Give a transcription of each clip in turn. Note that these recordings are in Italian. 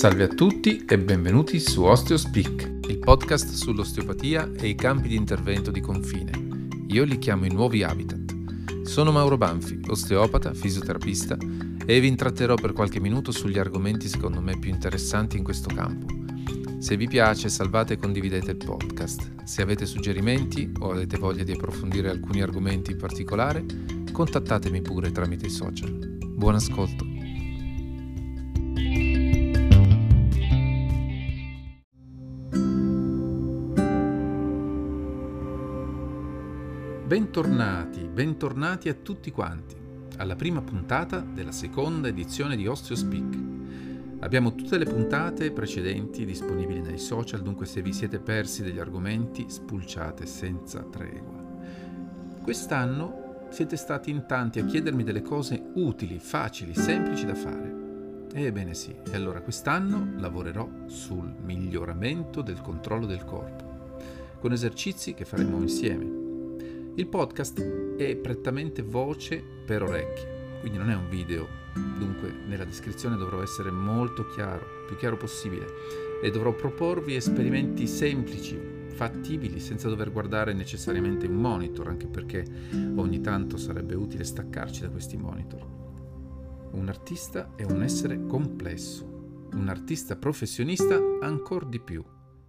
Salve a tutti e benvenuti su OsteoSpeak, il podcast sull'osteopatia e i campi di intervento di confine. Io li chiamo i nuovi habitat. Sono Mauro Banfi, osteopata, fisioterapista e vi intratterò per qualche minuto sugli argomenti secondo me più interessanti in questo campo. Se vi piace salvate e condividete il podcast. Se avete suggerimenti o avete voglia di approfondire alcuni argomenti in particolare, contattatemi pure tramite i social. Buon ascolto. Bentornati, bentornati a tutti quanti alla prima puntata della seconda edizione di OsteoSpeak. Abbiamo tutte le puntate precedenti disponibili nei social, dunque se vi siete persi degli argomenti spulciate senza tregua. Quest'anno siete stati in tanti a chiedermi delle cose utili, facili, semplici da fare. Ebbene sì, e allora quest'anno lavorerò sul miglioramento del controllo del corpo, con esercizi che faremo insieme il podcast è prettamente voce per orecchie, quindi non è un video, dunque nella descrizione dovrò essere molto chiaro, più chiaro possibile, e dovrò proporvi esperimenti semplici, fattibili, senza dover guardare necessariamente un monitor, anche perché ogni tanto sarebbe utile staccarci da questi monitor. Un artista è un essere complesso, un artista professionista ancora di più,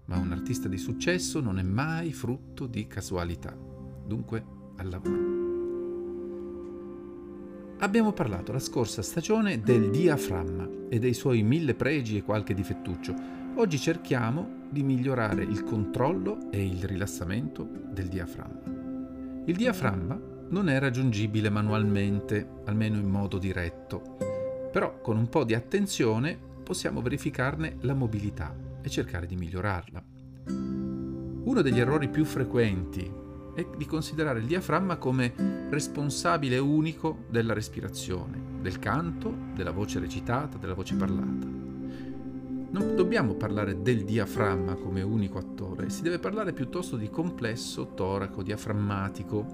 ma un artista di successo non è mai frutto di casualità dunque al lavoro. Abbiamo parlato la scorsa stagione del diaframma e dei suoi mille pregi e qualche difettuccio. Oggi cerchiamo di migliorare il controllo e il rilassamento del diaframma. Il diaframma non è raggiungibile manualmente, almeno in modo diretto, però con un po' di attenzione possiamo verificarne la mobilità e cercare di migliorarla. Uno degli errori più frequenti è di considerare il diaframma come responsabile unico della respirazione, del canto, della voce recitata, della voce parlata. Non dobbiamo parlare del diaframma come unico attore, si deve parlare piuttosto di complesso toraco diaframmatico,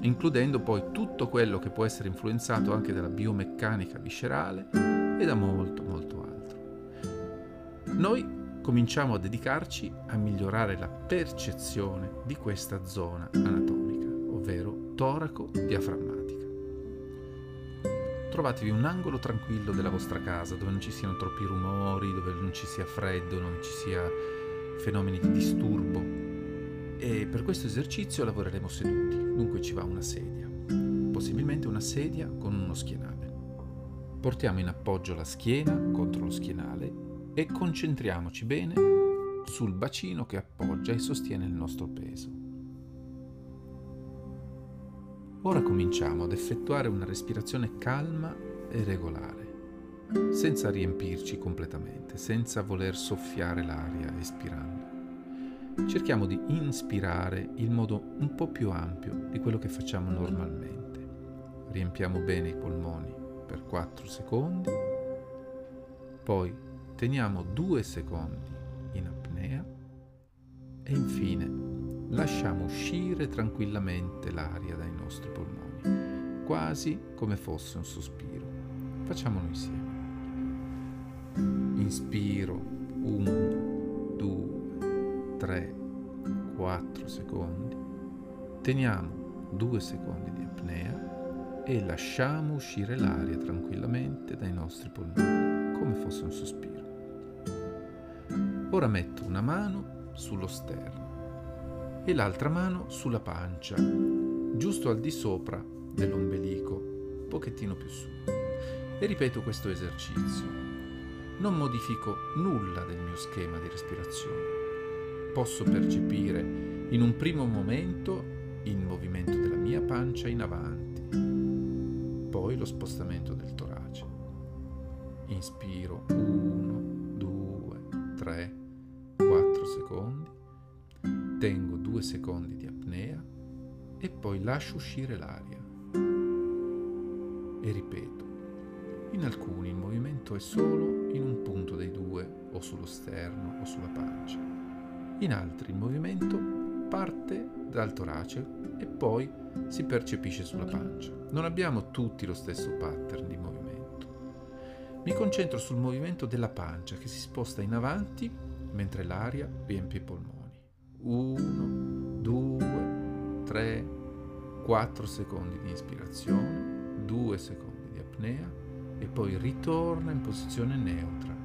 includendo poi tutto quello che può essere influenzato anche dalla biomeccanica viscerale e da molto molto altro. Noi cominciamo a dedicarci a migliorare la percezione di questa zona anatomica, ovvero toraco-diaframmatica. Trovatevi un angolo tranquillo della vostra casa dove non ci siano troppi rumori, dove non ci sia freddo, non ci sia fenomeni di disturbo. E per questo esercizio lavoreremo seduti, dunque ci va una sedia, possibilmente una sedia con uno schienale. Portiamo in appoggio la schiena contro lo schienale e concentriamoci bene sul bacino che appoggia e sostiene il nostro peso. Ora cominciamo ad effettuare una respirazione calma e regolare, senza riempirci completamente, senza voler soffiare l'aria espirando. Cerchiamo di inspirare in modo un po' più ampio di quello che facciamo normalmente. Riempiamo bene i polmoni per 4 secondi, poi teniamo due secondi in apnea e infine lasciamo uscire tranquillamente l'aria dai nostri polmoni, quasi come fosse un sospiro. Facciamolo insieme. Inspiro 1, 2, 3, 4 secondi. Teniamo 2 secondi di apnea e lasciamo uscire l'aria tranquillamente dai nostri polmoni, come fosse un sospiro. Ora metto una mano sullo sterno e l'altra mano sulla pancia, giusto al di sopra dell'ombelico, pochettino più su. E ripeto questo esercizio. Non modifico nulla del mio schema di respirazione. Posso percepire in un primo momento il movimento della mia pancia in avanti, poi lo spostamento del torace. Inspiro 1, 2, 3, 4 secondi, tengo 2 secondi di apnea e poi lascio uscire l'aria. E ripeto, in alcuni il movimento è solo in un punto dei due, o sullo sterno o sulla pancia. In altri il movimento parte dal torace e poi si percepisce sulla pancia. Non abbiamo tutti lo stesso pattern di movimento. Mi concentro sul movimento della pancia che si sposta in avanti mentre l'aria riempie i polmoni. Uno, due, tre, quattro secondi di ispirazione, due secondi di apnea e poi ritorna in posizione neutra,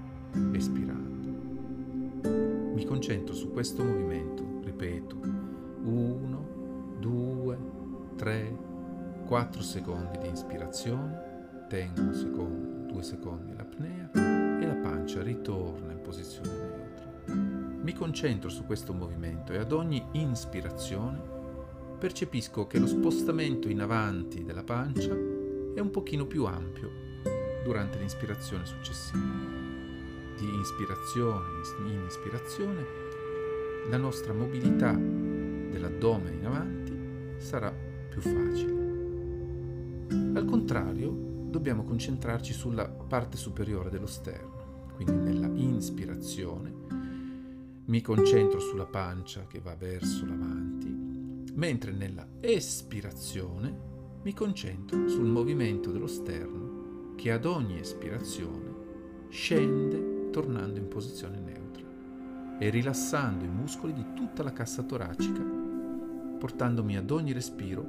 espirando. Mi concentro su questo movimento, ripeto, uno, due, tre, quattro secondi di ispirazione, tengo un secondo due secondi l'apnea e la pancia ritorna in posizione neutra. Mi concentro su questo movimento e ad ogni ispirazione percepisco che lo spostamento in avanti della pancia è un pochino più ampio durante l'inspirazione successiva. Di ispirazione in ispirazione la nostra mobilità dell'addome in avanti sarà più facile. Al contrario, dobbiamo concentrarci sulla parte superiore dello sterno, quindi nella inspirazione mi concentro sulla pancia che va verso l'avanti, mentre nella espirazione mi concentro sul movimento dello sterno che ad ogni espirazione scende tornando in posizione neutra e rilassando i muscoli di tutta la cassa toracica, portandomi ad ogni respiro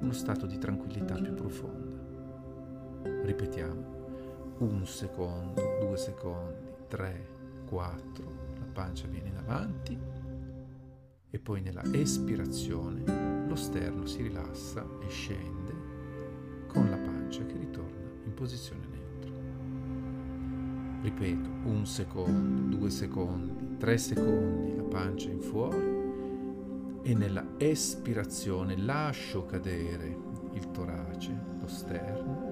uno stato di tranquillità più profonda. Ripetiamo. Un secondo, due secondi, tre, quattro. La pancia viene in avanti e poi nella espirazione lo sterno si rilassa e scende con la pancia che ritorna in posizione neutra. Ripeto, un secondo, due secondi, tre secondi, la pancia in fuori e nella espirazione lascio cadere il torace, lo sterno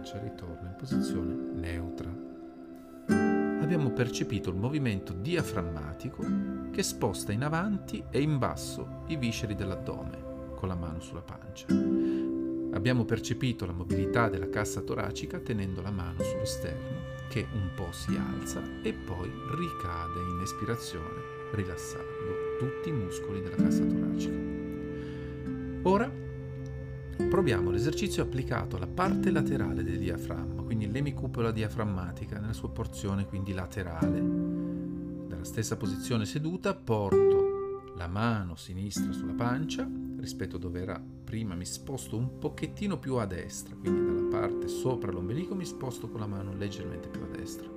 pancia ritorna in posizione neutra. Abbiamo percepito il movimento diaframmatico che sposta in avanti e in basso i visceri dell'addome con la mano sulla pancia. Abbiamo percepito la mobilità della cassa toracica tenendo la mano sullo sterno che un po' si alza e poi ricade in espirazione rilassando tutti i muscoli della cassa toracica. Ora Proviamo l'esercizio applicato alla parte laterale del diaframma, quindi l'emicupola diaframmatica nella sua porzione quindi laterale. Dalla stessa posizione seduta porto la mano sinistra sulla pancia, rispetto a dove era prima mi sposto un pochettino più a destra, quindi dalla parte sopra l'ombelico mi sposto con la mano leggermente più a destra,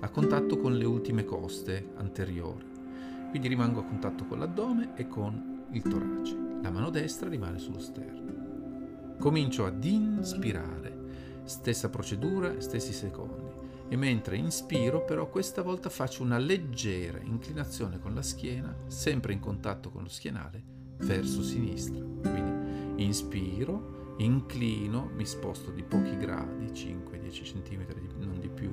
a contatto con le ultime coste anteriori. Quindi rimango a contatto con l'addome e con il torace. La mano destra rimane sullo sterno. Comincio ad inspirare, stessa procedura, stessi secondi. E mentre inspiro, però, questa volta faccio una leggera inclinazione con la schiena, sempre in contatto con lo schienale, verso sinistra. Quindi inspiro, inclino, mi sposto di pochi gradi, 5-10 cm, non di più,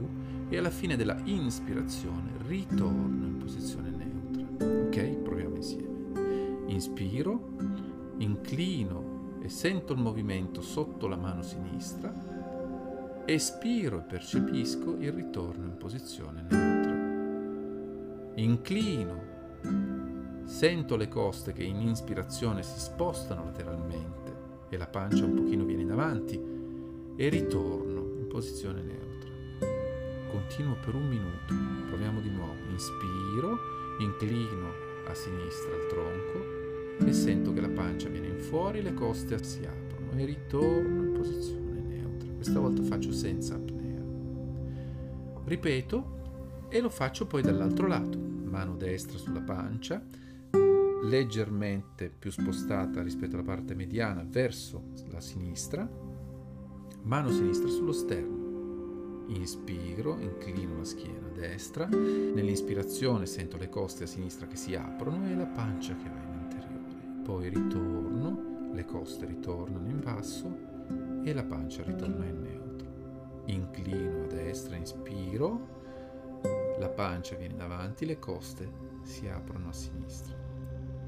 e alla fine della inspirazione ritorno in posizione neutra. Ok? Proviamo insieme. Inspiro, inclino e sento il movimento sotto la mano sinistra, espiro e percepisco il ritorno in posizione neutra. Inclino, sento le coste che in ispirazione si spostano lateralmente e la pancia un pochino viene in avanti e ritorno in posizione neutra. Continuo per un minuto, proviamo di nuovo, inspiro, inclino a sinistra il tronco, e sento che la pancia viene in fuori, le coste si aprono e ritorno in posizione neutra. Questa volta faccio senza apnea. Ripeto e lo faccio poi dall'altro lato. Mano destra sulla pancia, leggermente più spostata rispetto alla parte mediana verso la sinistra, mano sinistra sullo sterno. Inspiro, inclino la schiena destra, nell'inspirazione sento le coste a sinistra che si aprono e la pancia che va in poi ritorno, le coste ritornano in basso e la pancia ritorna in neutro. Inclino a destra, inspiro, la pancia viene davanti, le coste si aprono a sinistra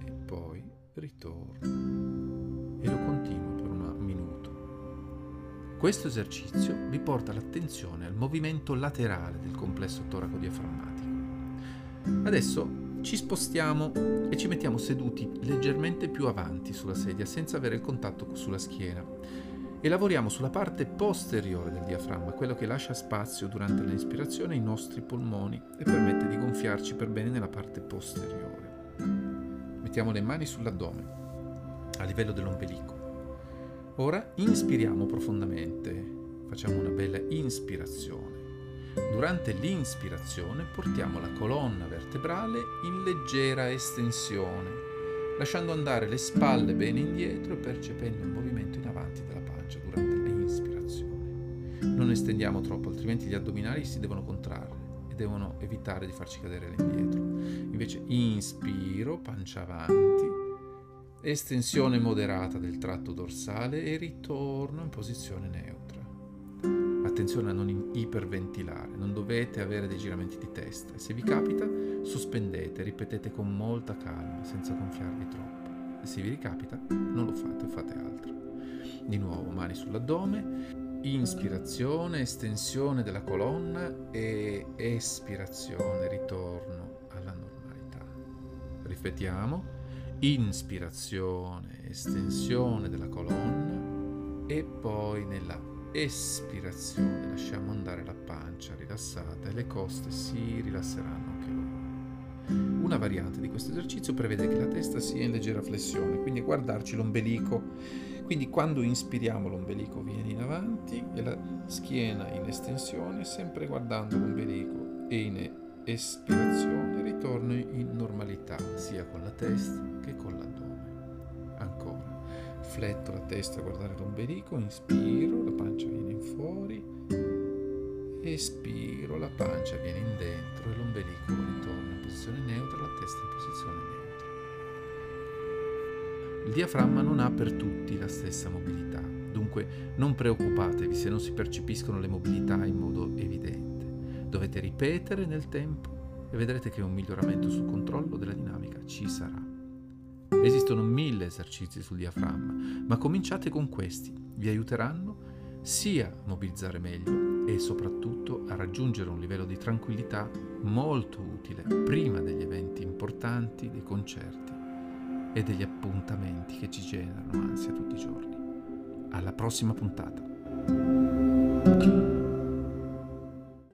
e poi ritorno e lo continuo per un minuto. Questo esercizio vi porta l'attenzione al movimento laterale del complesso toraco-diaframmatico. Adesso ci spostiamo e ci mettiamo seduti leggermente più avanti sulla sedia senza avere il contatto sulla schiena e lavoriamo sulla parte posteriore del diaframma, quello che lascia spazio durante l'inspirazione ai nostri polmoni e permette di gonfiarci per bene nella parte posteriore. Mettiamo le mani sull'addome, a livello dell'ombelico. Ora inspiriamo profondamente, facciamo una bella inspirazione. Durante l'inspirazione portiamo la colonna vertebrale in leggera estensione, lasciando andare le spalle bene indietro e percependo un movimento in avanti della pancia durante l'inspirazione. Non estendiamo troppo, altrimenti gli addominali si devono contrarre e devono evitare di farci cadere all'indietro. Invece inspiro, pancia avanti, estensione moderata del tratto dorsale e ritorno in posizione neutra. Attenzione a non iperventilare, non dovete avere dei giramenti di testa. Se vi capita, sospendete, ripetete con molta calma, senza gonfiarvi troppo. E se vi ricapita, non lo fate, fate altro. Di nuovo, mani sull'addome, inspirazione, estensione della colonna e espirazione, ritorno alla normalità. Ripetiamo, inspirazione, estensione della colonna e poi nella espirazione lasciamo andare la pancia rilassata e le coste si rilasseranno anche loro. Una variante di questo esercizio prevede che la testa sia in leggera flessione, quindi guardarci l'ombelico. Quindi quando inspiriamo l'ombelico viene in avanti e la schiena in estensione, sempre guardando l'ombelico e in espirazione ritorno in normalità, sia con la testa fletto la testa a guardare l'ombelico, inspiro, la pancia viene in fuori, espiro, la pancia viene in dentro e l'ombelico ritorna in posizione neutra, la testa in posizione neutra. Il diaframma non ha per tutti la stessa mobilità, dunque non preoccupatevi se non si percepiscono le mobilità in modo evidente. Dovete ripetere nel tempo e vedrete che un miglioramento sul controllo della dinamica ci sarà. Esistono mille esercizi sul diaframma, ma cominciate con questi, vi aiuteranno sia a mobilizzare meglio e soprattutto a raggiungere un livello di tranquillità molto utile prima degli eventi importanti, dei concerti e degli appuntamenti che ci generano ansia tutti i giorni. Alla prossima puntata.